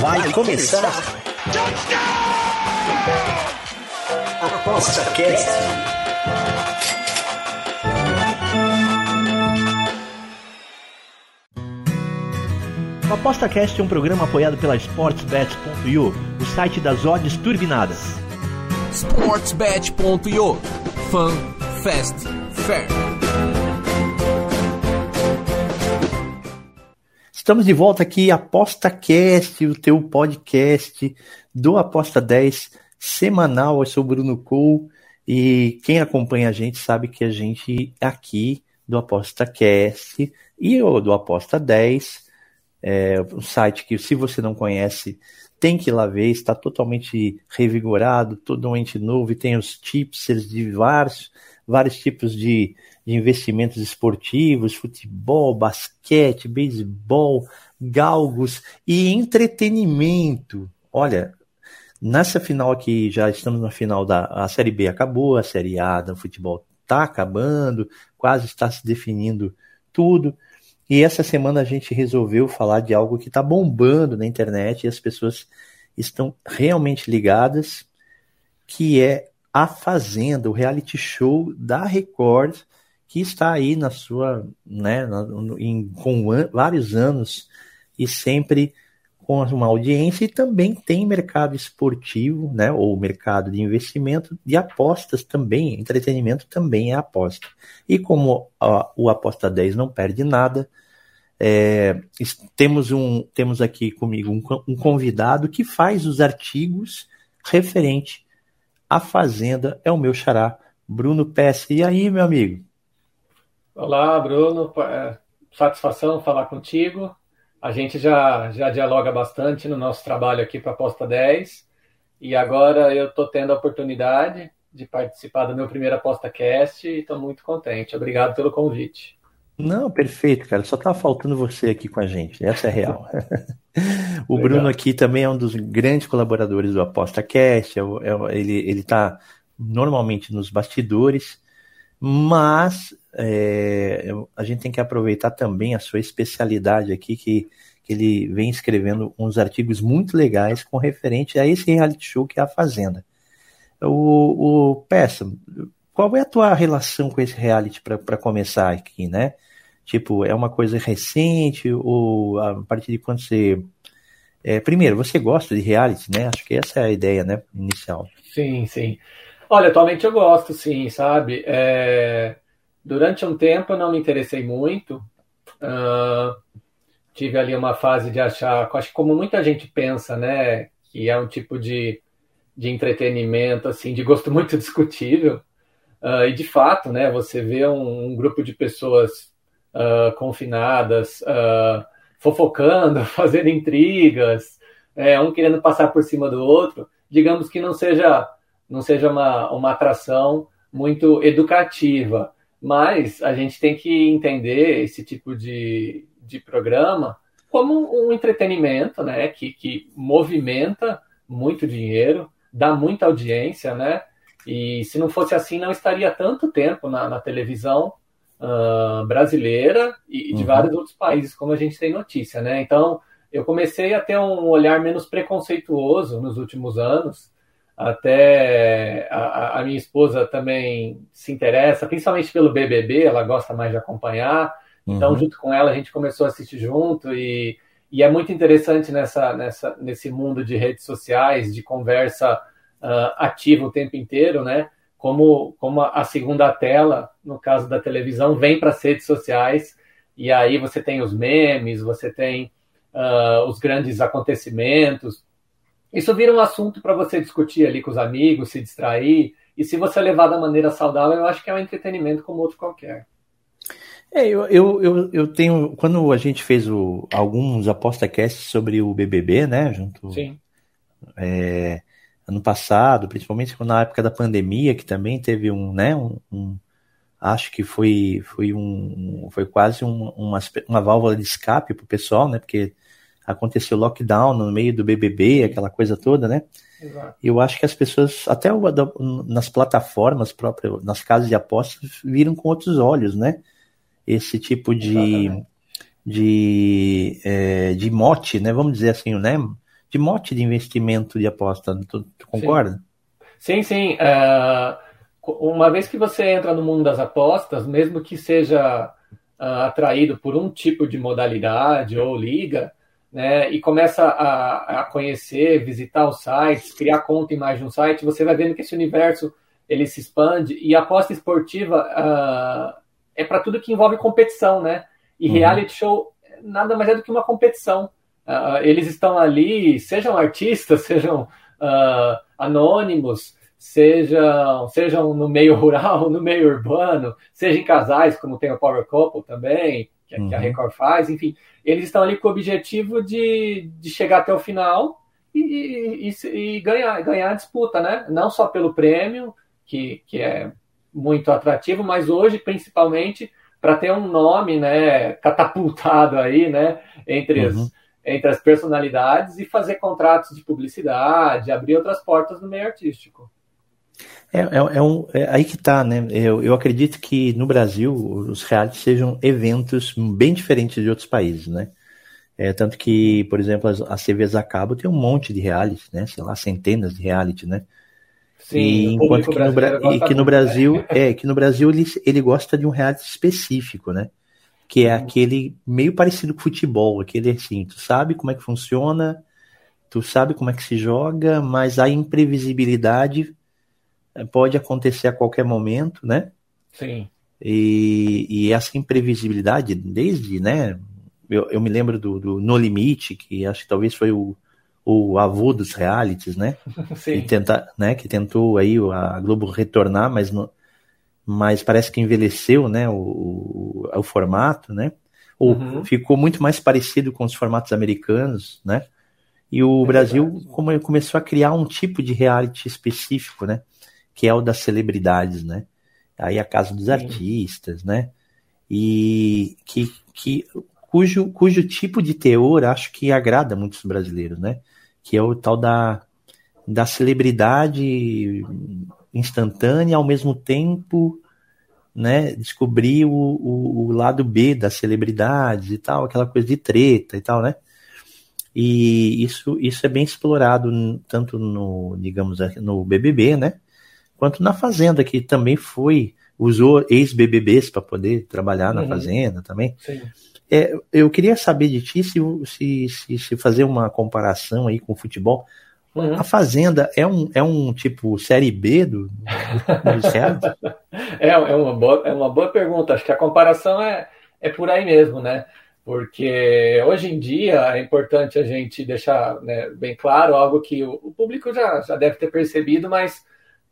Vai começar. Aposta Cast. O ApostaCast é um programa apoiado pela SportsBet.io, o site das odds turbinadas. SportsBet.io Fun, Fast, Fair. Estamos de volta aqui, ApostaCast, o teu podcast do Aposta 10 semanal. Eu sou o Bruno Cole e quem acompanha a gente sabe que a gente aqui do ApostaCast e do Aposta 10, é um site que se você não conhece, tem que ir lá ver, está totalmente revigorado, totalmente novo e tem os tipsters de vários, vários tipos de de investimentos esportivos, futebol, basquete, beisebol, galgos e entretenimento. Olha, nessa final aqui, já estamos na final da a Série B acabou, a Série A do futebol está acabando, quase está se definindo tudo. E essa semana a gente resolveu falar de algo que está bombando na internet e as pessoas estão realmente ligadas, que é a Fazenda, o reality show da Record, que está aí na sua, né, em, com an, vários anos e sempre com uma audiência e também tem mercado esportivo, né, ou mercado de investimento de apostas também, entretenimento também é aposta. E como a, o Aposta 10 não perde nada, é, temos, um, temos aqui comigo um, um convidado que faz os artigos referente à Fazenda, é o meu xará, Bruno Pesce. E aí, meu amigo? Olá, Bruno. É, satisfação falar contigo. A gente já, já dialoga bastante no nosso trabalho aqui para a Aposta 10. E agora eu estou tendo a oportunidade de participar do meu primeiro Aposta Cast e estou muito contente. Obrigado pelo convite. Não, perfeito, cara. Só tá faltando você aqui com a gente. Essa é real. o Legal. Bruno aqui também é um dos grandes colaboradores do Aposta Cast. É, é, ele, ele tá normalmente nos bastidores, mas é, a gente tem que aproveitar também a sua especialidade aqui, que, que ele vem escrevendo uns artigos muito legais com referente a esse reality show que é a Fazenda. O, o Peça, qual é a tua relação com esse reality para começar aqui, né? Tipo, é uma coisa recente ou a partir de quando você... É, primeiro, você gosta de reality, né? Acho que essa é a ideia, né, inicial. Sim, sim. Olha, atualmente eu gosto, sim, sabe? É... Durante um tempo eu não me interessei muito. Uh, tive ali uma fase de achar, acho que como muita gente pensa, né, que é um tipo de, de entretenimento, assim, de gosto muito discutível. Uh, e de fato, né, você vê um, um grupo de pessoas uh, confinadas, fofocando, fazendo intrigas, é, um querendo passar por cima do outro, digamos que não seja, não seja uma, uma atração muito educativa. Mas a gente tem que entender esse tipo de, de programa como um entretenimento, né? Que, que movimenta muito dinheiro, dá muita audiência, né? E se não fosse assim, não estaria tanto tempo na, na televisão uh, brasileira e, e de uhum. vários outros países, como a gente tem notícia, né? Então, eu comecei a ter um olhar menos preconceituoso nos últimos anos até a, a, minha esposa também se interessa, principalmente pelo BBB, ela gosta mais de acompanhar. Então, uhum. junto com ela, a gente começou a assistir junto e, e é muito interessante nessa, nessa, nesse mundo de redes sociais, de conversa uh, ativa o tempo inteiro, né? Como, como a segunda tela, no caso da televisão, vem para as redes sociais e aí você tem os memes, você tem uh, os grandes acontecimentos, isso vira um assunto para você discutir ali com os amigos, se distrair. E se você levar da maneira saudável, eu acho que é um entretenimento como outro qualquer. É, eu, eu, eu, eu tenho. Quando a gente fez o, alguns aposta-casts sobre o BBB, né? Junto. Sim. É, ano passado, principalmente na época da pandemia, que também teve um, né? Um, um acho que foi, foi, um, foi quase um, uma, uma válvula de escape para o pessoal, né? Porque aconteceu lockdown no meio do BBB, aquela coisa toda, né? Exato. Eu acho que as pessoas, até nas plataformas próprias, nas casas de apostas, viram com outros olhos, né? Esse tipo de, de, é, de mote, né? Vamos dizer assim, né? De mote de investimento de aposta. Tu, tu concorda? Sim, sim. sim. Uh, uma vez que você entra no mundo das apostas, mesmo que seja uh, atraído por um tipo de modalidade ou liga, né, e começa a, a, conhecer, visitar os sites, criar conta em mais de um site, você vai vendo que esse universo ele se expande e a aposta esportiva uh, é para tudo que envolve competição, né? E uhum. reality show nada mais é do que uma competição. Uh, eles estão ali, sejam artistas, sejam uh, anônimos, sejam, sejam no meio rural, no meio urbano, sejam em casais, como tem o Power Couple também, que, uhum. que a uhum. Record faz, enfim, eles estão ali com o objetivo de, de chegar até o final e, e, e, ganhar, ganhar a disputa, né? Não só pelo prêmio, que, que é muito atrativo, mas hoje, principalmente, para ter um nome né, catapultado aí, né, entre as, uhum. entre as personalidades e fazer contratos de publicidade, abrir outras portas no meio artístico. É, é, é, um, é aí que tá, né? Eu, eu acredito que no Brasil os realities sejam eventos bem diferentes de outros países, né? É, tanto que, por exemplo, as, as TVs a cabo tem um monte de reality, né? Sei lá, centenas de reality, né? Sim, e enquanto que no, e que no Brasil, né? é, que no Brasil ele, ele gosta de um reality específico, né? Que é aquele meio parecido com futebol, aquele assim, tu sabe como é que funciona, tu sabe como é que se joga, mas a imprevisibilidade pode acontecer a qualquer momento, né? Sim. E, e essa imprevisibilidade, desde, né? Eu, eu me lembro do, do, No Limite, que acho que talvez foi o, o avô dos realities, né? Sim. Que, tenta, né? que tentou aí a Globo retornar, mas, no, mas parece que envelheceu, né? O, o, o formato, né? Ou uhum. ficou muito mais parecido com os formatos americanos, né? E o é Brasil como, começou a criar um tipo de reality específico, né? Que é o das celebridades, né? Aí a casa dos Sim. artistas, né? E que, que cujo, cujo tipo de teor acho que agrada muitos brasileiros, né? Que é o tal da, da celebridade instantânea, ao mesmo tempo, né? Descobrir o, o, o lado B das celebridades e tal, aquela coisa de treta e tal, né? E isso, isso é bem explorado tanto no, digamos, no BBB, né? Quanto na Fazenda, que também foi, usou ex-BBBs para poder trabalhar na uhum. Fazenda também. É, eu queria saber de ti se, se, se, se, fazer uma comparação aí com o futebol. Uhum. A Fazenda é um, é um tipo série B do, do, do é, é, uma boa, é uma boa pergunta. Acho que a comparação é, é por aí mesmo, né? Porque hoje em dia é importante a gente deixar né, bem claro algo que o, o público já, já deve ter percebido, mas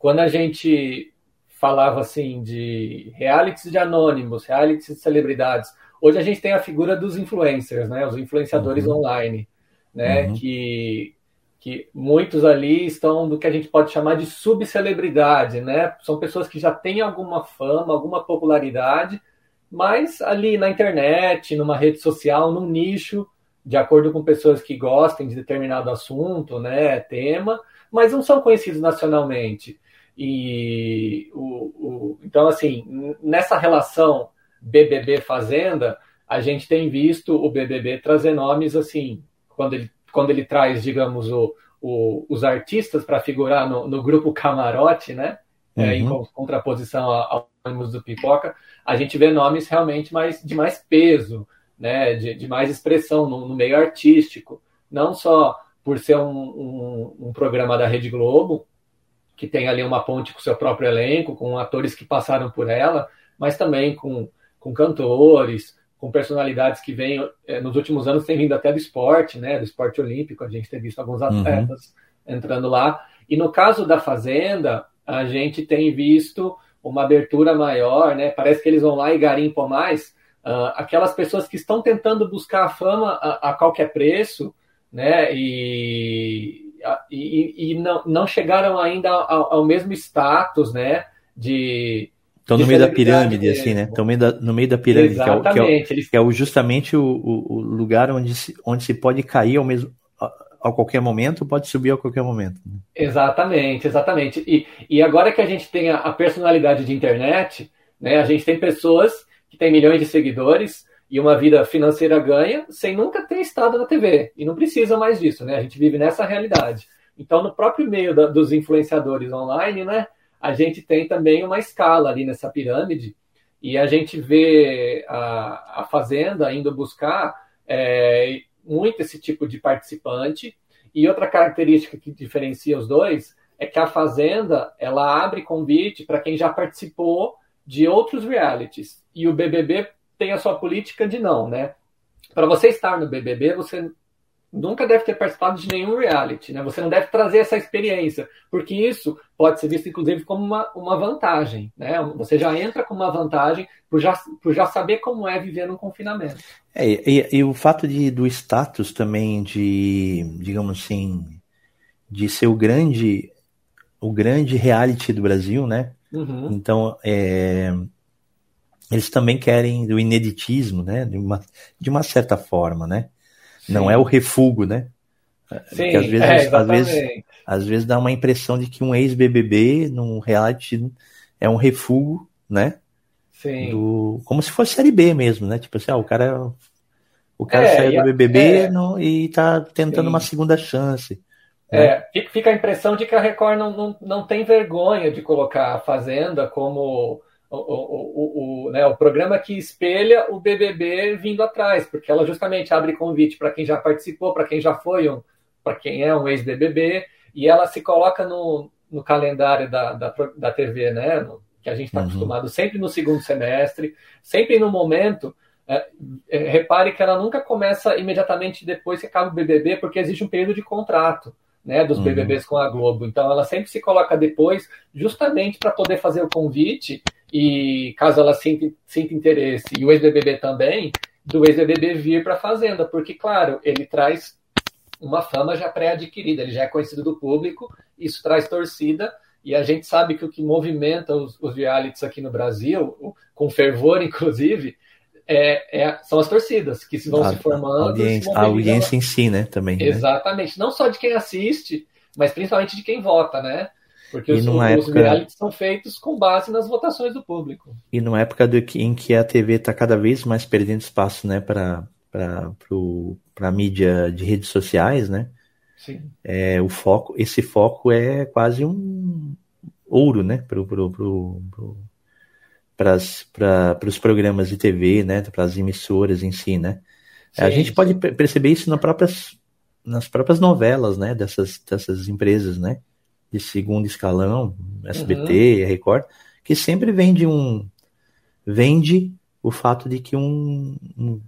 quando a gente falava assim de realities de anônimos, realities de celebridades, hoje a gente tem a figura dos influencers, né? Os influenciadores uhum. online, né? Uhum. Que, que muitos ali estão do que a gente pode chamar de subcelebridade, né? São pessoas que já têm alguma fama, alguma popularidade, mas ali na internet, numa rede social, num nicho, de acordo com pessoas que gostem de determinado assunto, né, tema, mas não são conhecidos nacionalmente. E o, o, então, assim, nessa relação BBB-Fazenda, a gente tem visto o BBB trazer nomes assim, quando ele, quando ele traz, digamos, o, o, os artistas para figurar no, no, grupo camarote, né? Uhum. É, em uhum. contraposição ao ânimos do Pipoca, a gente vê nomes realmente mais, de mais peso, né? de, de mais expressão no, no, meio artístico. Não só por ser um, um, um programa da Rede Globo, que tem ali uma ponte com o seu próprio elenco, com atores que passaram por ela, mas também com, com cantores, com personalidades que vêm, é, nos últimos anos tem vindo até do esporte, né, do esporte olímpico, a gente tem visto alguns uhum. atletas uhum. entrando lá. E no caso da Fazenda, a gente tem visto uma abertura maior, né, parece que eles vão lá e garimpam mais, uh, aquelas pessoas que estão tentando buscar a fama a, a qualquer preço, né, e e, e não, não chegaram ainda ao, ao mesmo status, né? De, Estão no meio da pirâmide, mesmo. assim, né? Estão no meio da pirâmide, Exatamente. que é, o, que é, o, que é o, justamente o, o, lugar onde se, onde se pode cair ao mesmo a, a qualquer momento, pode subir a qualquer momento. Né? Exatamente, exatamente. E, e agora que a gente tem a, a personalidade de internet, né? A gente tem pessoas que têm milhões de seguidores e uma vida financeira ganha sem nunca ter estado na TV. E não precisa mais disso, né? A gente vive nessa realidade. Então, no próprio meio da, dos influenciadores online, né, a gente tem também uma escala ali nessa pirâmide e a gente vê a, a Fazenda indo buscar é, muito esse tipo de participante. E outra característica que diferencia os dois é que a Fazenda ela abre convite para quem já participou de outros realities. E o BBB tem a sua política de não, né? Para você estar no BBB, você nunca deve ter participado de nenhum reality, né? Você não deve trazer essa experiência, porque isso pode ser visto, inclusive, como uma, uma vantagem, né? Você já entra com uma vantagem por já, por já saber como é viver num confinamento. É, e, e, o fato de, do status também de, digamos assim, de ser o grande, o grande reality do Brasil, né? Uhum. Então, é, eles também querem do ineditismo, né? De uma, de uma certa forma, né? Sim. Não é o refugo, né? Sim, às vezes, é, às, vezes, às vezes dá uma impressão de que um ex-BBB num reality é um refugo, né? Sim. Do, como se fosse série B mesmo, né? Tipo assim, ah, o cara, o cara é, saiu do BBB é, no, e tá tentando sim. uma segunda chance. Né? É, fica a impressão de que a Record não, não, não tem vergonha de colocar a Fazenda como o, o, o, né, o programa que espelha o BBB vindo atrás, porque ela justamente abre convite para quem já participou, para quem já foi um, para quem é um ex-BBB, e ela se coloca no, no calendário da, da, da TV, né, no, que a gente está uhum. acostumado sempre no segundo semestre, sempre no momento. É, é, repare que ela nunca começa imediatamente depois que acaba o BBB, porque existe um período de contrato né, dos uhum. BBBs com a Globo. Então ela sempre se coloca depois, justamente para poder fazer o convite e caso ela sinta, sinta interesse, e o ex-BBB também, do ex-BBB vir para a Fazenda, porque, claro, ele traz uma fama já pré-adquirida, ele já é conhecido do público, isso traz torcida, e a gente sabe que o que movimenta os, os realities aqui no Brasil, com fervor, inclusive, é, é, são as torcidas que vão a, se formando. Audiência, a audiência em si, né? Também. Né? Exatamente. Né? Não só de quem assiste, mas principalmente de quem vota, né? Porque os, os época... realities são feitos com base nas votações do público. E numa época do que, em que a TV está cada vez mais perdendo espaço, né, para para mídia de redes sociais, né? Sim. É, o foco, esse foco é quase um ouro, né, pro, pro, pro, pro para os programas de TV, né, para as emissoras em si, né? Sim, a gente pode perceber isso nas próprias, nas próprias novelas, né, dessas, dessas empresas, né, de segundo escalão, SBT, uhum. Record, que sempre vende um, vende o fato de que um, um,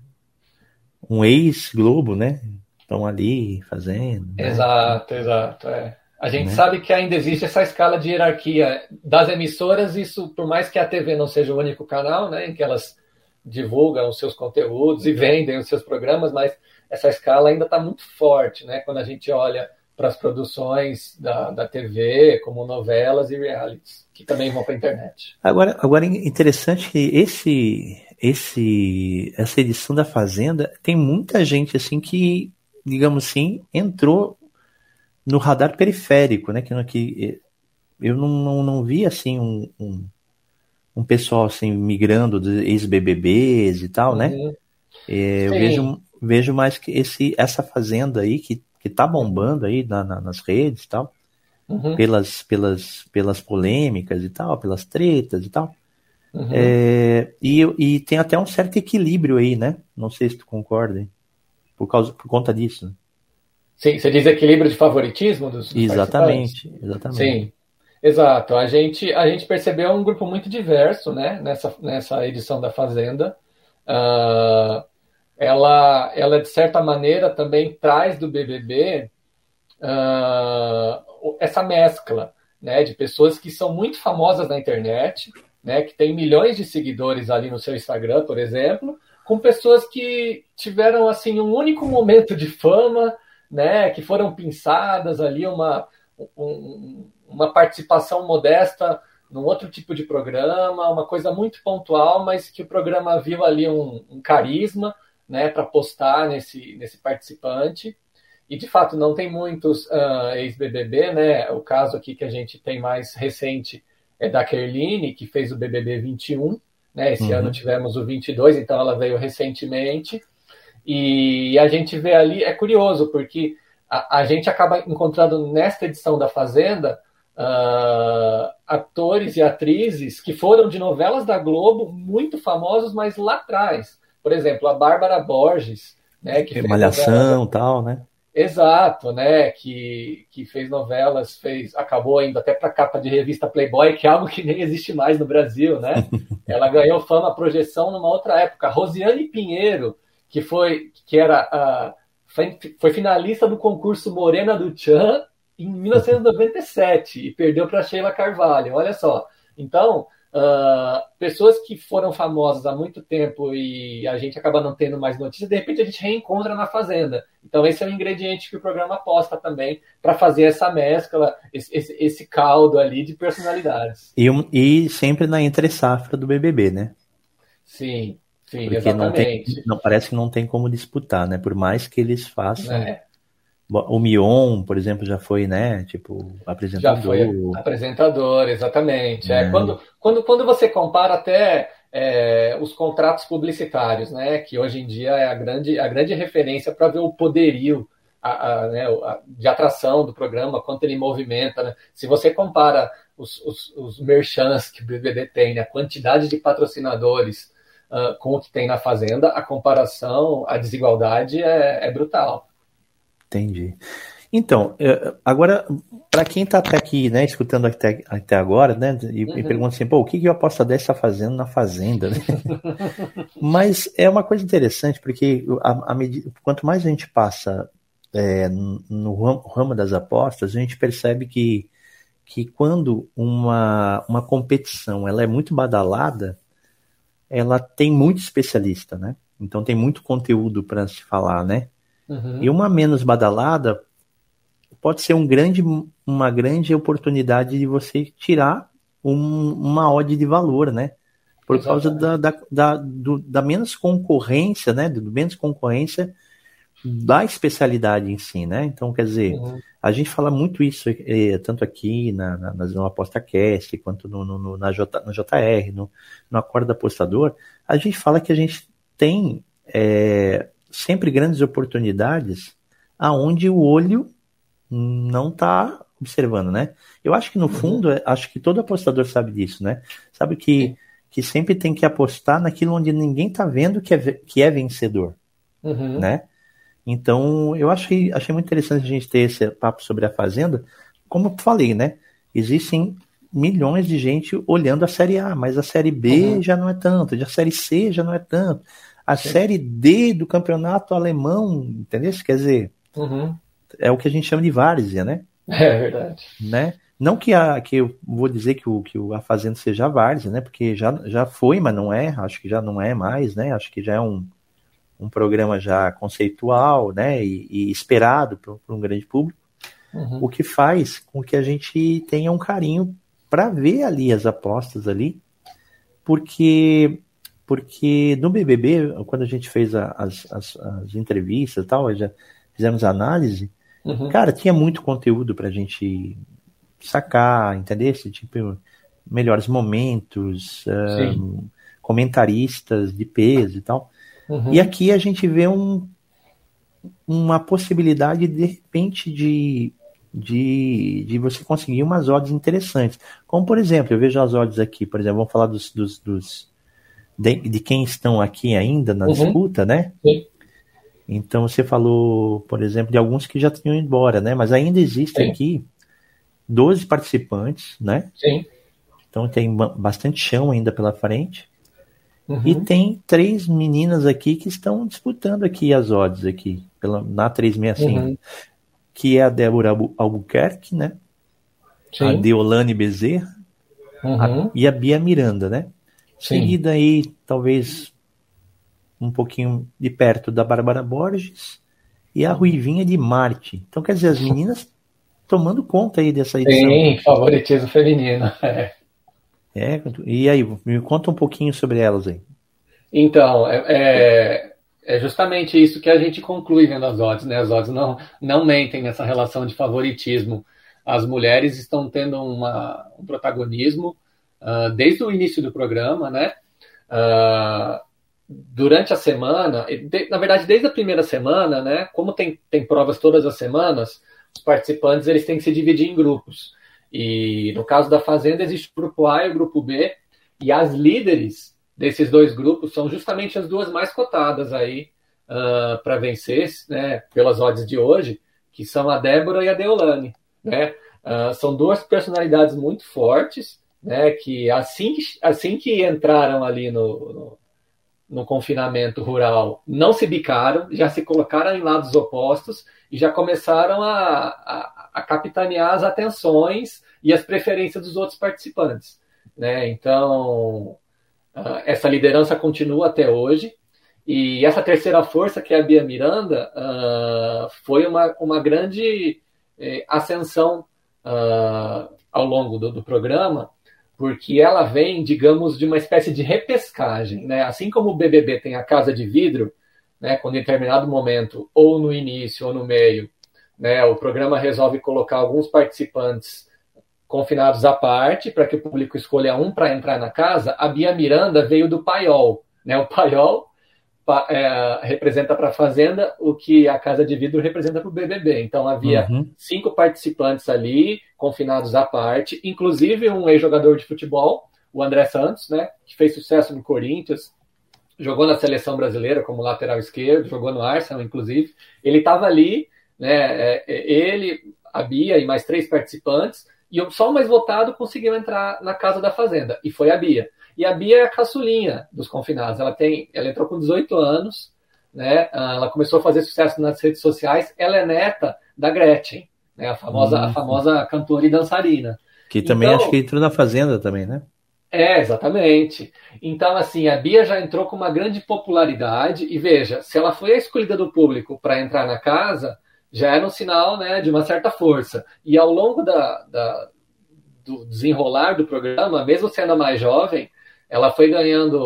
um ex-Globo, né, estão ali fazendo. Né? Exato, exato, é. A gente né? sabe que ainda existe essa escala de hierarquia das emissoras, isso por mais que a TV não seja o único canal, né, em que elas divulgam os seus conteúdos e vendem os seus programas, mas essa escala ainda está muito forte, né, quando a gente olha para as produções da, da TV, como novelas e realities, que também vão para a internet. Agora, agora interessante que esse, esse, essa edição da Fazenda tem muita gente assim que, digamos assim, entrou no radar periférico, né? Que, que eu não, não, não vi assim um, um, um pessoal assim migrando dos ex-BBBs e tal, né? Uhum. É, eu vejo, vejo mais que esse, essa fazenda aí que, que tá bombando aí na, na, nas redes e tal, uhum. pelas, pelas, pelas polêmicas e tal, pelas tretas e tal. Uhum. É, e, e tem até um certo equilíbrio aí, né? Não sei se tu concorda, hein? por, causa, por conta disso. Né? Sim, você diz equilíbrio de favoritismo dos, dos Exatamente, exatamente. Sim, exato. A gente, a gente percebeu um grupo muito diverso né, nessa, nessa edição da Fazenda. Uh, ela, ela, de certa maneira, também traz do BBB uh, ah, essa mescla né, de pessoas que são muito famosas na internet, né, que têm milhões de seguidores ali no seu Instagram, por exemplo, com pessoas que tiveram assim um único momento de fama né, que foram pinçadas ali uma, um, uma participação modesta num outro tipo de programa, uma coisa muito pontual, mas que o programa viu ali um, um carisma né, para postar nesse, nesse participante. E de fato não tem muitos uh, ex-BBB, né? O caso aqui que a gente tem mais recente é da Kerline, que fez o BBB 21, né? Esse uhum. ano tivemos o 22, então ela veio recentemente. E a gente vê ali, é curioso, porque a, a gente acaba encontrando nesta edição da Fazenda uh, atores e atrizes que foram de novelas da Globo muito famosos, mas lá atrás. Por exemplo, a Bárbara Borges, né? Que Malhação tal, né? Exato, né? Que, que fez novelas, fez, acabou indo até para capa de revista Playboy, que é algo que nem existe mais no Brasil, né? Ela ganhou fama, projeção numa outra época. Rosiane Pinheiro, que foi, que era a, foi, foi finalista do concurso Morena do Tchan em 1997 e perdeu para Sheila Carvalho. Olha só. Então, Uh, pessoas que foram famosas há muito tempo e a gente acaba não tendo mais notícias, de repente a gente reencontra na Fazenda. Então, esse é um ingrediente que o programa aposta também para fazer essa mescla, esse, esse, esse, caldo ali de personalidades. E, e sempre na entre-safra do BBB, né? Sim, sim, Porque exatamente. Não, tem, não parece que não tem como disputar, né? Por mais que eles façam. É. O Mion, por exemplo, já foi, né? Tipo, apresentador. Já foi apresentador, exatamente. É. É, quando, quando, quando você compara até é, os contratos publicitários, né? Que hoje em dia é a grande, a grande referência para ver o poderio a, a, né, a, de atração do programa, quanto ele movimenta. Né? Se você compara os, os, os merchants que o BBB tem, né, a quantidade de patrocinadores uh, com o que tem na Fazenda, a comparação, a desigualdade é, é brutal. Entendi. Então, é, agora, para quem está até aqui, né, escutando até, até agora, né, e, uhum. e pergunta assim, pô, o que, que o Aposta 10 está fazendo na Fazenda, né? Mas é uma coisa interessante, porque a, a medida, quanto mais a gente passa é, no ramo das apostas, a gente percebe que, que quando uma, uma competição ela é muito badalada, ela tem muito especialista, né? Então tem muito conteúdo para se falar, né? Uhum. E uma menos badalada pode ser um grande, uma grande oportunidade de você tirar um, uma odd de valor, né? Por Exatamente. causa da, da, da, do, da menos concorrência, né? Do menos concorrência da especialidade em si, né? Então, quer dizer, uhum. a gente fala muito isso, é, tanto aqui na, na, no Aposta Cast, quanto no, no, na J, no JR, no, no Acordo Apostador, a gente fala que a gente tem é, sempre grandes oportunidades aonde o olho não está observando, né? Eu acho que no fundo, uhum. acho que todo apostador sabe disso, né? Sabe que, que sempre tem que apostar naquilo onde ninguém está vendo que é, que é vencedor, uhum. né? Então, eu achei, achei muito interessante a gente ter esse papo sobre a Fazenda. Como eu falei, né? Existem milhões de gente olhando a Série A, mas a Série B uhum. já não é tanto, a Série C já não é tanto a Sim. série D do campeonato alemão, entendeu? Quer dizer, uhum. é o que a gente chama de várzea, né? É verdade. Né? Não que, a, que eu vou dizer que, o, que a Fazenda seja várzea, né? Porque já, já foi, mas não é, acho que já não é mais, né? Acho que já é um, um programa já conceitual, né? E, e esperado por, por, um grande público. Uhum. O que faz com que a gente tenha um carinho para ver ali as apostas ali, porque porque no BBB, quando a gente fez as, as, as, entrevistas e tal, já fizemos a análise, uhum. cara, tinha muito conteúdo pra gente sacar, entender? Tipo, melhores momentos, um, comentaristas de peso e tal. Uhum. E aqui a gente vê um, uma possibilidade, de repente, de, de, de você conseguir umas odds interessantes. Como, por exemplo, eu vejo as odds aqui, por exemplo, vamos falar dos, dos, dos de, de quem estão aqui ainda na uhum. disputa, né? Sim. Então você falou, por exemplo, de alguns que já tinham ido embora, né? Mas ainda existem Sim. aqui 12 participantes, né? Sim. Então tem bastante chão ainda pela frente. Uhum. E tem três meninas aqui que estão disputando aqui as odds aqui, pela, na 365, uhum. que é a Débora Albuquerque, né? Sim. A Deolane Bezerra uhum. a, e a Bia Miranda, né? Seguida aí, talvez um pouquinho de perto da Bárbara Borges e a Ruivinha de Marte. Então, quer dizer, as meninas tomando conta aí dessa edição. Sim, favoritismo feminino. É. é. e aí, me conta um pouquinho sobre elas aí. Então, é, é, é, justamente isso que a gente conclui vendo as odds, né? As odds não, não mentem nessa relação de favoritismo. As mulheres estão tendo uma, um protagonismo uh, desde o início do programa, né? Uh, durante a semana, na verdade, desde a primeira semana, né, como tem, tem provas todas as semanas, os participantes eles têm que se dividir em grupos. E no caso da Fazenda, existe o grupo A e o grupo B, e as líderes desses dois grupos são justamente as duas mais cotadas aí uh, ah, para vencer, né, pelas odds de hoje, que são a Débora e a Deolane. Né? Uh, são duas personalidades muito fortes, né, que assim, assim que entraram ali no, no no confinamento rural não se bicaram, já se colocaram em lados opostos e já começaram a, a, a capitanear as atenções e as preferências dos outros participantes. Né? Então, uh, essa liderança continua até hoje. E essa terceira força, que é a Bia Miranda, uh, foi uma, uma grande eh, ascensão uh, ao longo do, do programa, porque ela vem, digamos, de uma espécie de repescagem, né? Assim como o BBB tem a casa de vidro, né? Quando em determinado momento, ou no início ou no meio, né? O programa resolve colocar alguns participantes confinados à parte para que o público escolha um para entrar na casa. A Bia Miranda veio do paiol, né? O paiol é, representa para a Fazenda o que a Casa de Vidro representa para o BBB. Então havia uhum. cinco participantes ali, confinados à parte, inclusive um ex-jogador de futebol, o André Santos, né, que fez sucesso no Corinthians, jogou na seleção brasileira como lateral esquerdo, jogou no Arsenal, inclusive. Ele estava ali, né, é, é, ele, a Bia e mais três participantes, e só o mais votado conseguiu entrar na Casa da Fazenda, e foi a Bia. E a Bia é a caçulinha dos confinados. Ela tem, ela entrou com 18 anos, né? Ah, ela começou a fazer sucesso nas redes sociais. Ela é neta da Gretchen, né? A famosa, a famosa cantora e dançarina. Que também então, acho que entrou na Fazenda também, né? É, exatamente. Então, assim, a Bia já entrou com uma grande popularidade. E veja, se ela foi a escolhida do público para entrar na casa, já era um sinal né, de uma certa força. E ao longo da, da, do desenrolar do programa, mesmo sendo mais jovem, ela foi ganhando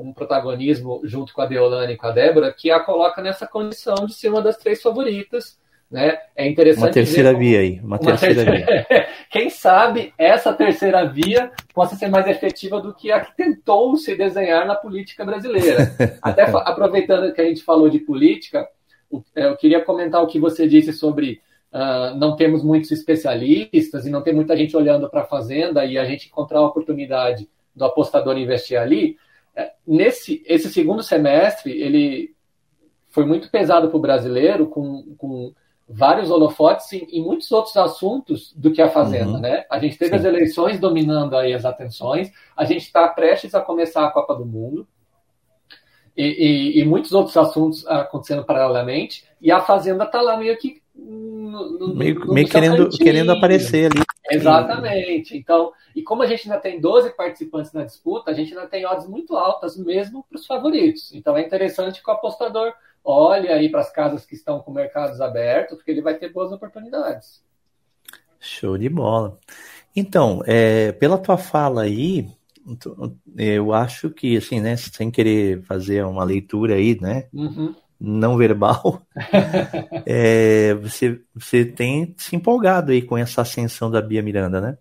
um protagonismo junto com a Deolane e com a Débora, que a coloca nessa condição de ser uma das três favoritas. Né? É interessante. Uma terceira via aí. Uma, uma terceira, terceira, via. Quem sabe essa terceira via possa ser mais efetiva do que a que tentou se desenhar na política brasileira. Até aproveitando que a gente falou de política, é, eu queria comentar o que você disse sobre uh, não temos muitos especialistas e não tem muita gente olhando para a fazenda e a gente encontrar a oportunidade do apostador investir ali. É, nesse esse segundo semestre, ele foi muito pesado para o brasileiro, com, com vários holofotes em, em, muitos outros assuntos do que a Fazenda, uhum. né? A gente teve Sim. as eleições dominando aí as atenções, a gente está prestes a começar a Copa do Mundo, e, e, e, muitos outros assuntos acontecendo paralelamente, e a Fazenda está lá meio que no, no, meio, no meio querendo, querendo aparecer ali. Exatamente. Então, e como a gente ainda tem 12 participantes na disputa, a gente ainda tem odds muito altas mesmo para os favoritos. Então é interessante que o apostador olhe aí para as casas que estão com mercados abertos, porque ele vai ter boas oportunidades. Show de bola. Então, é, pela tua fala aí, eu acho que, assim, né, sem querer fazer uma leitura aí, né, uhum não verbal, é, você, você tem se empolgado aí com essa ascensão da Bia Miranda, né?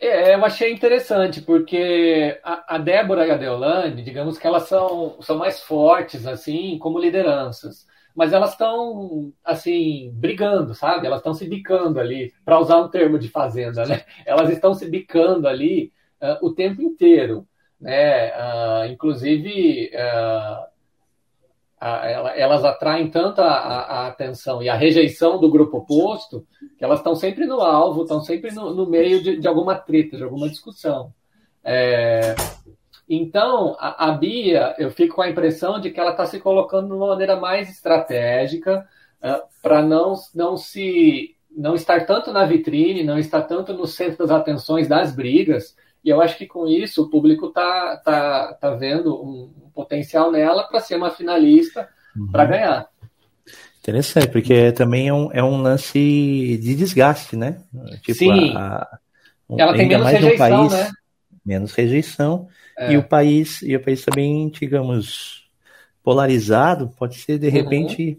É, eu achei interessante, porque a, a Débora e a Deolane, digamos que elas são, são mais fortes, assim, como lideranças. Mas elas estão, assim, brigando, sabe? Elas estão se bicando ali, para usar um termo de fazenda, né? Elas estão se bicando ali uh, o tempo inteiro, né? Uh, inclusive, uh, elas atraem tanto a, a, atenção e a rejeição do grupo oposto que elas estão sempre no alvo, estão sempre no, no meio de, de, alguma treta, de alguma discussão. É, então, a, a, Bia, eu fico com a impressão de que ela está se colocando de uma maneira mais estratégica uh, para não, não se não estar tanto na vitrine, não estar tanto no centro das atenções das brigas, e eu acho que com isso o público está tá, tá vendo um, potencial nela para ser uma finalista uhum. para ganhar. Interessante, porque também é um, é um lance de desgaste, né? Tipo, Sim. A, a, um, Ela tem menos rejeição, país, né? Menos rejeição. É. E o país, e o país também, digamos, polarizado, pode ser de uhum. repente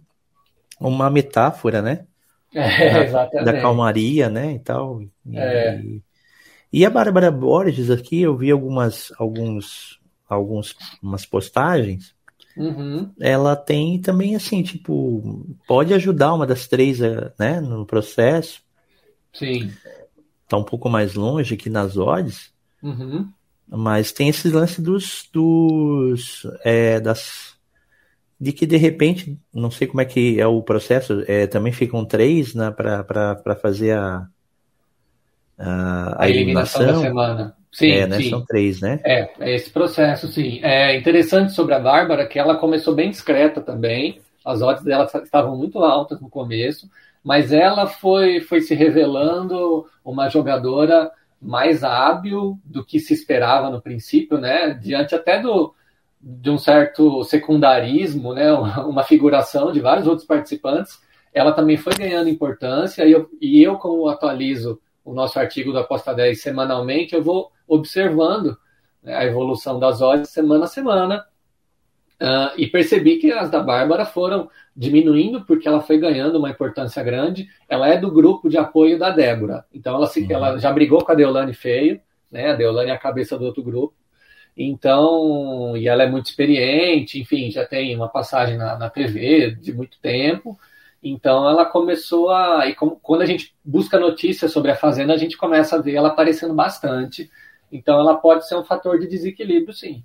uhum. uma metáfora, né? É, exatamente. Da calmaria, né? E tal. E, é. E a Bárbara Borges aqui, eu vi algumas, alguns, algumas umas postagens, uhum. ela tem também assim, tipo, pode ajudar uma das três, eh, né, no processo. Sim. Tá um pouco mais longe aqui nas odds. Uhum. Mas tem esse lance dos, dos é, das de que de repente, não sei como é que é o processo, é, também ficam três né, para fazer a, a, a eliminação, eliminação, da semana. Sim, é, né, sim. São três, né? É, é, esse processo, sim. É interessante sobre a Bárbara que ela começou bem discreta também. As odds dela estavam muito altas no começo, mas ela foi, foi se revelando uma jogadora mais hábil do que se esperava no princípio, né? Diante até do, de um certo secundarismo, né? Uma figuração de vários outros participantes, ela também foi ganhando importância e eu, e eu como atualizo o nosso artigo do Aposta 10 semanalmente, eu vou observando né, a evolução das odds semana a semana uh, e percebi que as da Bárbara foram diminuindo porque ela foi ganhando uma importância grande. Ela é do grupo de apoio da Débora, então ela, se, uhum. ela já brigou com a Deolane Feio, né? A Deolane é a cabeça do outro grupo. Então, e ela é muito experiente, enfim, já tem uma passagem na, na TV de muito tempo. Então ela começou a. E quando a gente busca notícias sobre a fazenda, a gente começa a ver ela aparecendo bastante. Então ela pode ser um fator de desequilíbrio, sim.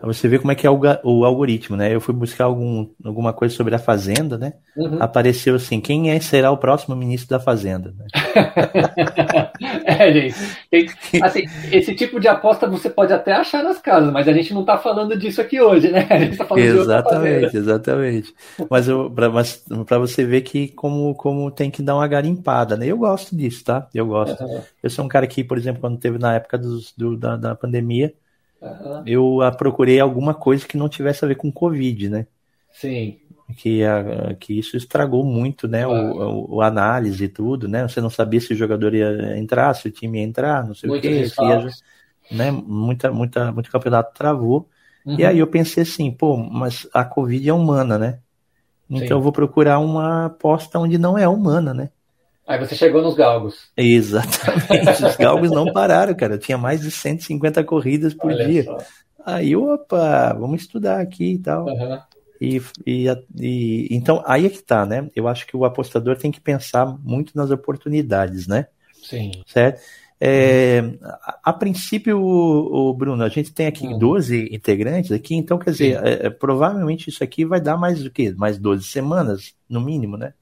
Você vê como é que é o, o, algoritmo, né? Eu fui buscar algum, alguma coisa sobre a Fazenda, né? Uhum. Apareceu assim, quem é, será o próximo ministro da Fazenda? Né? é, gente. Tem, assim, esse tipo de aposta você pode até achar nas casas, mas a gente não está falando disso aqui hoje, né? A gente tá falando exatamente, exatamente. Mas para você ver que como, como tem que dar uma garimpada, né? Eu gosto disso, tá? Eu gosto. Uhum. Eu sou um cara que, por exemplo, quando teve na época dos, do, da, da pandemia, Uhum. Eu a, procurei alguma coisa que não tivesse a ver com Covid, né? Sim. Que, a, que isso estragou muito, né? O, o, o, análise e tudo, né? Você não sabia se o jogador ia entrar, se o time ia entrar, não sei muito o que. Ia, né? Muita, muita, muito campeonato travou. Uhum. E aí eu pensei assim, pô, mas a Covid é humana, né? Então Sim. eu vou procurar uma aposta onde não é humana, né? Aí você chegou nos galgos. Exatamente. Os galgos não pararam, cara. Eu tinha mais de 150 corridas por Olha dia. Só. Aí, opa, vamos estudar aqui e tal. Uhum. E, e, e, então, aí é que tá, né? Eu acho que o apostador tem que pensar muito nas oportunidades, né? Sim. Certo? É, a, a, princípio, o, o, Bruno, a gente tem aqui uhum. 12 integrantes aqui, então quer dizer, é, é, provavelmente isso aqui vai dar mais do que? Mais 12 semanas, no mínimo, né?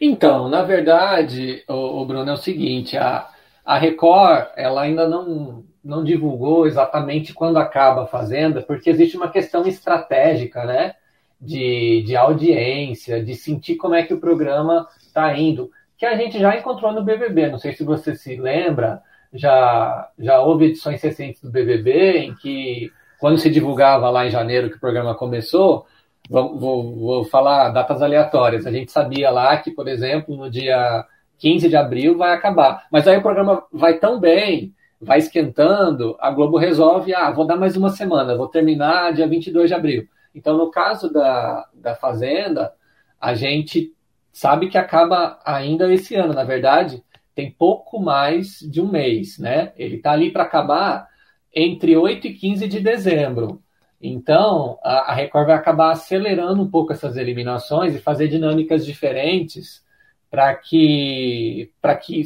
Então, na verdade, o, o Bruno, é o seguinte, a, a Record, ela ainda não, não divulgou exatamente quando acaba a Fazenda, porque existe uma questão estratégica, né? De, de audiência, de sentir como é que o programa está indo, que a gente já encontrou no BBB. Não sei se você se lembra, já, já houve edições recentes do BBB em que, quando se divulgava lá em janeiro que o programa começou, Vou, vou, vou, falar datas aleatórias. A gente sabia lá que, por exemplo, no dia 15 de abril vai acabar. Mas aí o programa vai tão bem, vai esquentando, a Globo resolve, ah, vou dar mais uma semana, vou terminar dia 22 de abril. Então, no caso da, da Fazenda, a gente sabe que acaba ainda esse ano. Na verdade, tem pouco mais de um mês, né? Ele está ali para acabar entre 8 e 15 de dezembro. Então, a, Record vai acabar acelerando um pouco essas eliminações e fazer dinâmicas diferentes para que, para que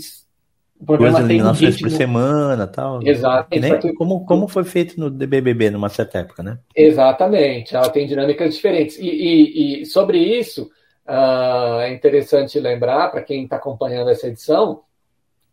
o programa tenha um ritmo... por semana tal. Exato. Nem, como, como foi feito no BBB numa certa época, né? Exatamente. Ela tem dinâmicas diferentes. E, e, e sobre isso, uh, é interessante lembrar, para quem está acompanhando essa edição,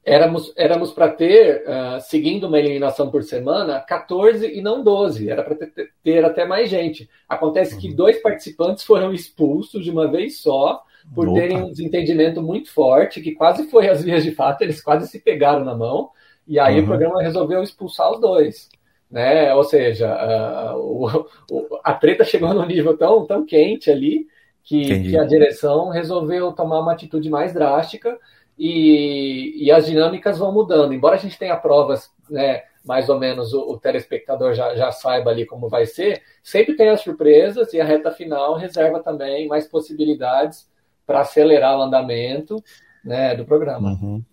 éramos éramos para ter, uh, seguindo uma eliminação por semana, 14 e não 12. Era para ter, ter, até mais gente. Acontece uhum. que dois participantes foram expulsos de uma vez só, por Opa. terem um desentendimento muito forte, que quase foi às vias de fato, eles quase se pegaram na mão, e aí uhum. o programa resolveu expulsar os dois. Né? Ou seja, uh, o, o, a treta chegou num nível tão, tão quente ali que, que a direção resolveu tomar uma atitude mais drástica e, e as dinâmicas vão mudando. Embora a gente tenha provas, né, mais ou menos o, o, telespectador já, já saiba ali como vai ser, sempre tem as surpresas e a reta final reserva também mais possibilidades para acelerar o andamento né, do programa. Uhum.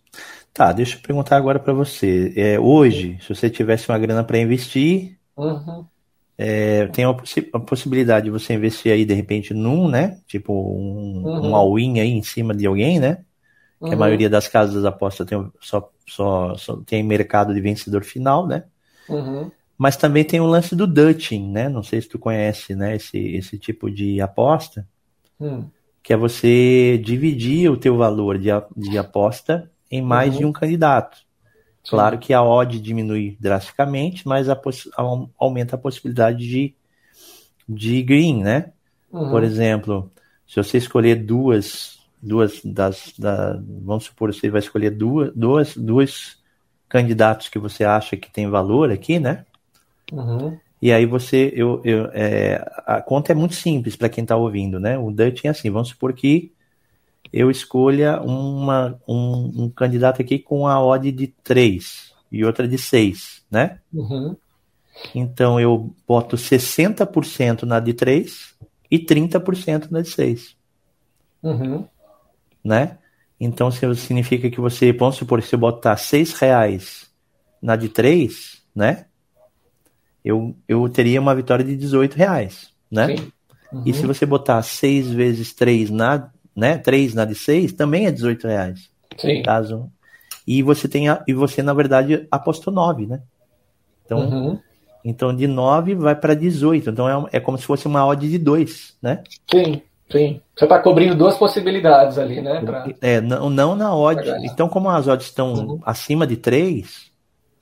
Tá, deixa eu perguntar agora para você. É, hoje, se você tivesse uma grana para investir, uhum. é, tem a, possi a, possibilidade de você investir aí, de repente, num, né? Tipo, um, uhum. um all-in aí em cima de alguém, né? Que uhum. a maioria das casas das apostas tem, só, só, só, tem mercado de vencedor final, né? Uhum. Mas também tem o lance do Dutching, né? Não sei se tu conhece, né? Esse, esse tipo de aposta. Hum. Que é você dividir o teu valor de, de aposta em mais uhum. de um candidato. Claro que a odd diminui drasticamente, mas a aumenta a possibilidade de, de green, né? Uhum. Por exemplo, se você escolher duas, duas das, da, vamos supor, você vai escolher duas, duas, dois candidatos que você acha que tem valor aqui, né? Uhum. E aí você, eu, eu é, a conta é muito simples para quem está ouvindo, né? O Dutch é assim, vamos supor que eu escolha uma, um, um candidato aqui com a odd de 3 e outra de 6, né? Uhum. Então eu boto 60% na de 3 e 30% na de 6. Uhum. Né? Então significa que você, vamos supor, se eu botar 6 reais na de 3, né? Eu, eu teria uma vitória de 18 reais, né? Uhum. E se você botar 6 vezes 3 na né? 3 na de 6 também é 18 reais. Sim. Caso. E você tem a, e você na verdade apostou 9, né? Então, uhum. então de 9 vai para 18. Então é, é como se fosse uma odd de 2, né? Sim, sim. Você está cobrindo duas possibilidades ali, né? Pra... É, não, não na odd. Então, como as odds estão uhum. acima de 3,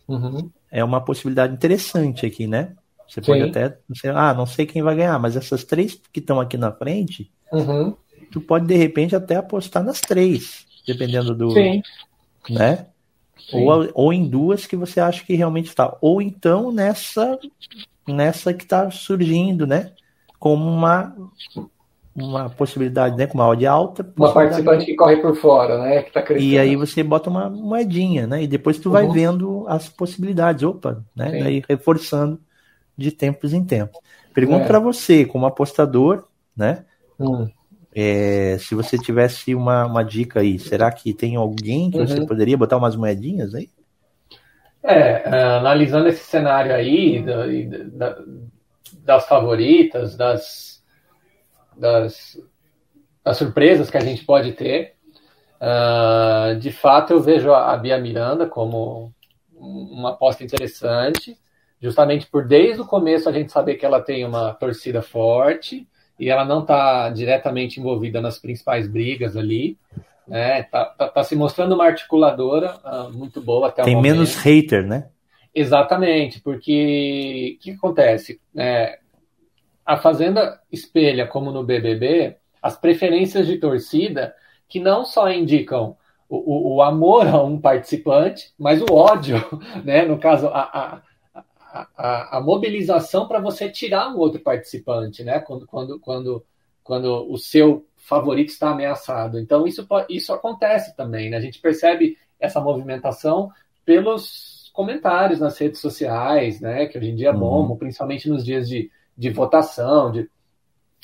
uhum. é uma possibilidade interessante aqui, né? Você pode sim. até. Ah, não sei quem vai ganhar, mas essas três que estão aqui na frente, uhum tu pode de repente até apostar nas três, dependendo do. Sim. Né? Sim. Ou, ou em duas que você acha que realmente está. Ou então nessa nessa que está surgindo, né? Como uma, uma possibilidade, né? Com uma odd alta. Uma participante que corre por fora, né? Que tá crescendo. E aí você bota uma moedinha, né? E depois tu uhum. vai vendo as possibilidades. Opa, né? Sim. Daí reforçando de tempos em tempos. Pergunto É. para você, como apostador, né? Hum. É, se você tivesse uma, uma dica aí, será que tem alguém que você Uhum. poderia botar umas moedinhas aí? É, é, analisando esse cenário aí da- da- das favoritas, das, das, das surpresas que a gente pode ter, ah, de fato eu vejo a, Bia Miranda como uma aposta interessante, justamente por desde o começo a gente saber que ela tem uma torcida forte e ela não está diretamente envolvida nas principais brigas ali. Né? Tá, tá, tá se mostrando uma articuladora ah, muito boa até tem o momento. menos hater, né? Exatamente, porque o que acontece? É, a Fazenda espelha, como no BBB, as preferências de torcida que não só indicam o, o, o amor a um participante, mas o ódio, né? no caso, a, a, a, a mobilização para você tirar um outro participante, né? quando, quando, quando, quando o seu favorito está ameaçado. Então, isso, isso acontece também. Né? A gente percebe essa movimentação pelos comentários nas redes sociais, né? que hoje em dia é bom, principalmente nos dias de, de votação, de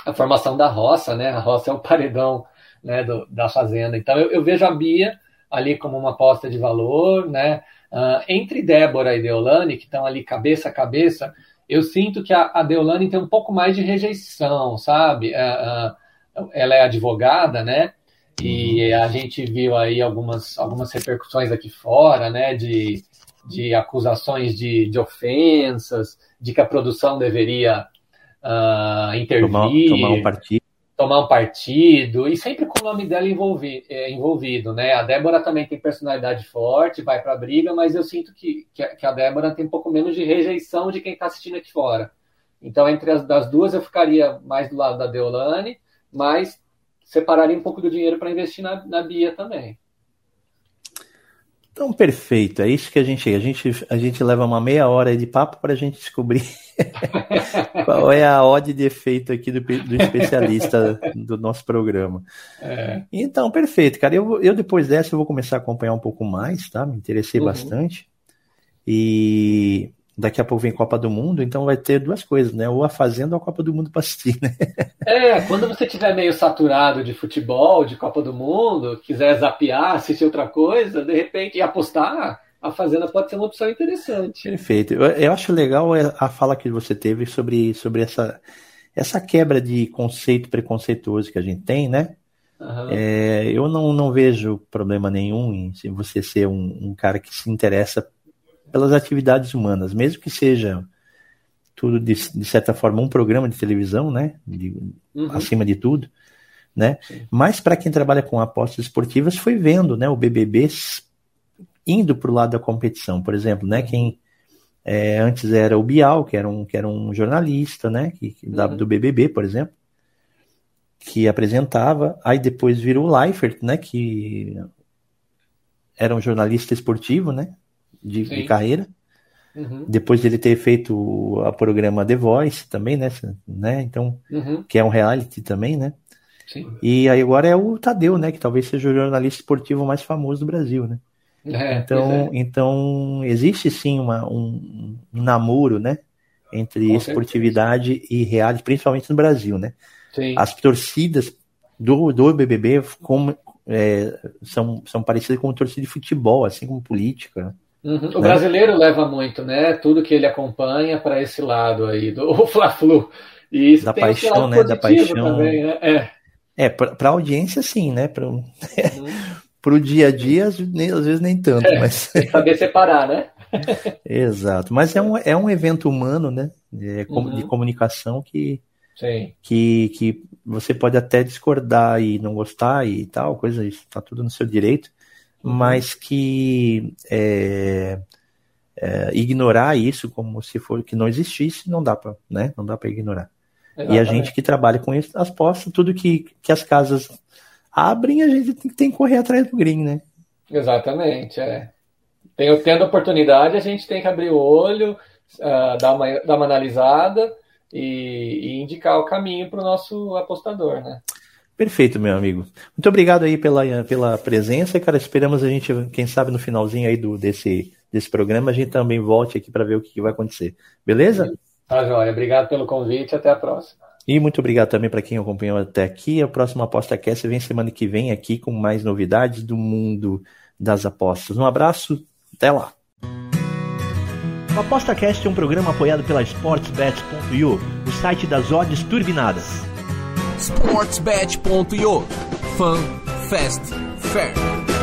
a formação da roça, né? A roça é o paredão né, do, da fazenda. Então eu, eu, vejo a Bia ali como uma aposta de valor, né? Uh, entre Débora e Deolane, que estão ali cabeça a cabeça, eu sinto que a, a Deolane tem um pouco mais de rejeição, sabe? Uh, uh, ela é advogada, né? E a gente viu aí algumas, algumas repercussões aqui fora, né? De, de acusações de, de ofensas, de que a produção deveria uh, intervir, tomar, tomar, um partido. tomar um partido, e sempre com o nome dela envolvi, é, envolvido, né? A Débora também tem personalidade forte, vai para a briga, mas eu sinto que, que, a Débora tem um pouco menos de rejeição de quem está assistindo aqui fora. Então, entre as das duas, eu ficaria mais do lado da Deolane, mas separaria um pouco do dinheiro para investir na, na Bia também. Então, perfeito. É isso que a gente. A gente, a gente leva uma meia hora de papo para a gente descobrir qual é a odd de efeito aqui do, do especialista do nosso programa. É. Então, perfeito, cara. Eu, eu depois dessa eu vou começar a acompanhar um pouco mais, tá? Me interessei uhum. bastante. E daqui a pouco vem Copa do Mundo, então vai ter duas coisas, né? Ou a Fazenda ou a Copa do Mundo para assistir, né? É, quando você estiver meio saturado de futebol, de Copa do Mundo, quiser zapear, assistir outra coisa, de repente, e apostar, a Fazenda pode ser uma opção interessante. Perfeito. Eu, eu acho legal a fala que você teve sobre, sobre essa, essa quebra de conceito preconceituoso que a gente tem, né? Uhum. É, eu não, não vejo problema nenhum em você ser um, um, cara que se interessa pelas atividades humanas, mesmo que seja tudo de, de certa forma um programa de televisão, né? De, uhum. Acima de tudo, né? Sim. Mas para quem trabalha com apostas esportivas foi vendo, né? O BBB indo para o lado da competição, por exemplo, né? Quem é, antes era o Bial, que era um, que era um jornalista, né? Que, que uhum. do BBB, por exemplo que apresentava, aí depois virou o Leifert, né, que era um jornalista esportivo, né, de, de carreira. Uhum. Depois de ele ter feito o programa The Voice também, né, né então, uhum. que é um reality também, né. Sim. E aí agora é o Tadeu, né, que talvez seja o jornalista esportivo mais famoso do Brasil, né. É, então, é. então existe sim uma, um, um namoro, né, entre Com esportividade certeza. e reality, principalmente no Brasil, né. Sim. As torcidas do, do BBB como, é, são, são parecidas com torcida de futebol, assim como política. Uhum. O né? brasileiro leva muito, né? Tudo que ele acompanha para esse lado aí do Fla-Flu. E isso da paixão, né? Da paixão. Também, né? É, é para audiência sim, né? Para uhum. o dia a dia, às vezes nem tanto, é, mas tem que saber separar, né? Exato, mas é um, é um evento humano, né? De, uhum. de comunicação que Sim. Que, que você pode até discordar e não gostar e tal, coisa isso, tá tudo no seu direito. Mas que é, é, ignorar isso como se for que não existisse, não dá para, né? Não dá para ignorar. Exatamente. E a gente que trabalha com isso, as postas, tudo que, que as casas abrem, a gente tem, tem que correr atrás do green, né? Exatamente, é. Tem, tendo oportunidade, a gente tem que abrir o olho, uh, dar, uma, dar uma analisada e, e indicar o caminho para o nosso apostador, né? Perfeito, meu amigo. Muito obrigado aí pela, pela presença, cara. Esperamos a gente, quem sabe no finalzinho aí do, desse, desse programa, a gente também volte aqui para ver o que, que, vai acontecer. Beleza? Tá, joia. Obrigado pelo convite. Até a próxima. E muito obrigado também para quem acompanhou até aqui. A próxima Aposta Cast vem semana que vem aqui com mais novidades do mundo das apostas. Um abraço, até lá. O ApostaCast é um programa apoiado pela SportsBet.io, o site das odds turbinadas. SportsBet.io Fun, Fast, Fair.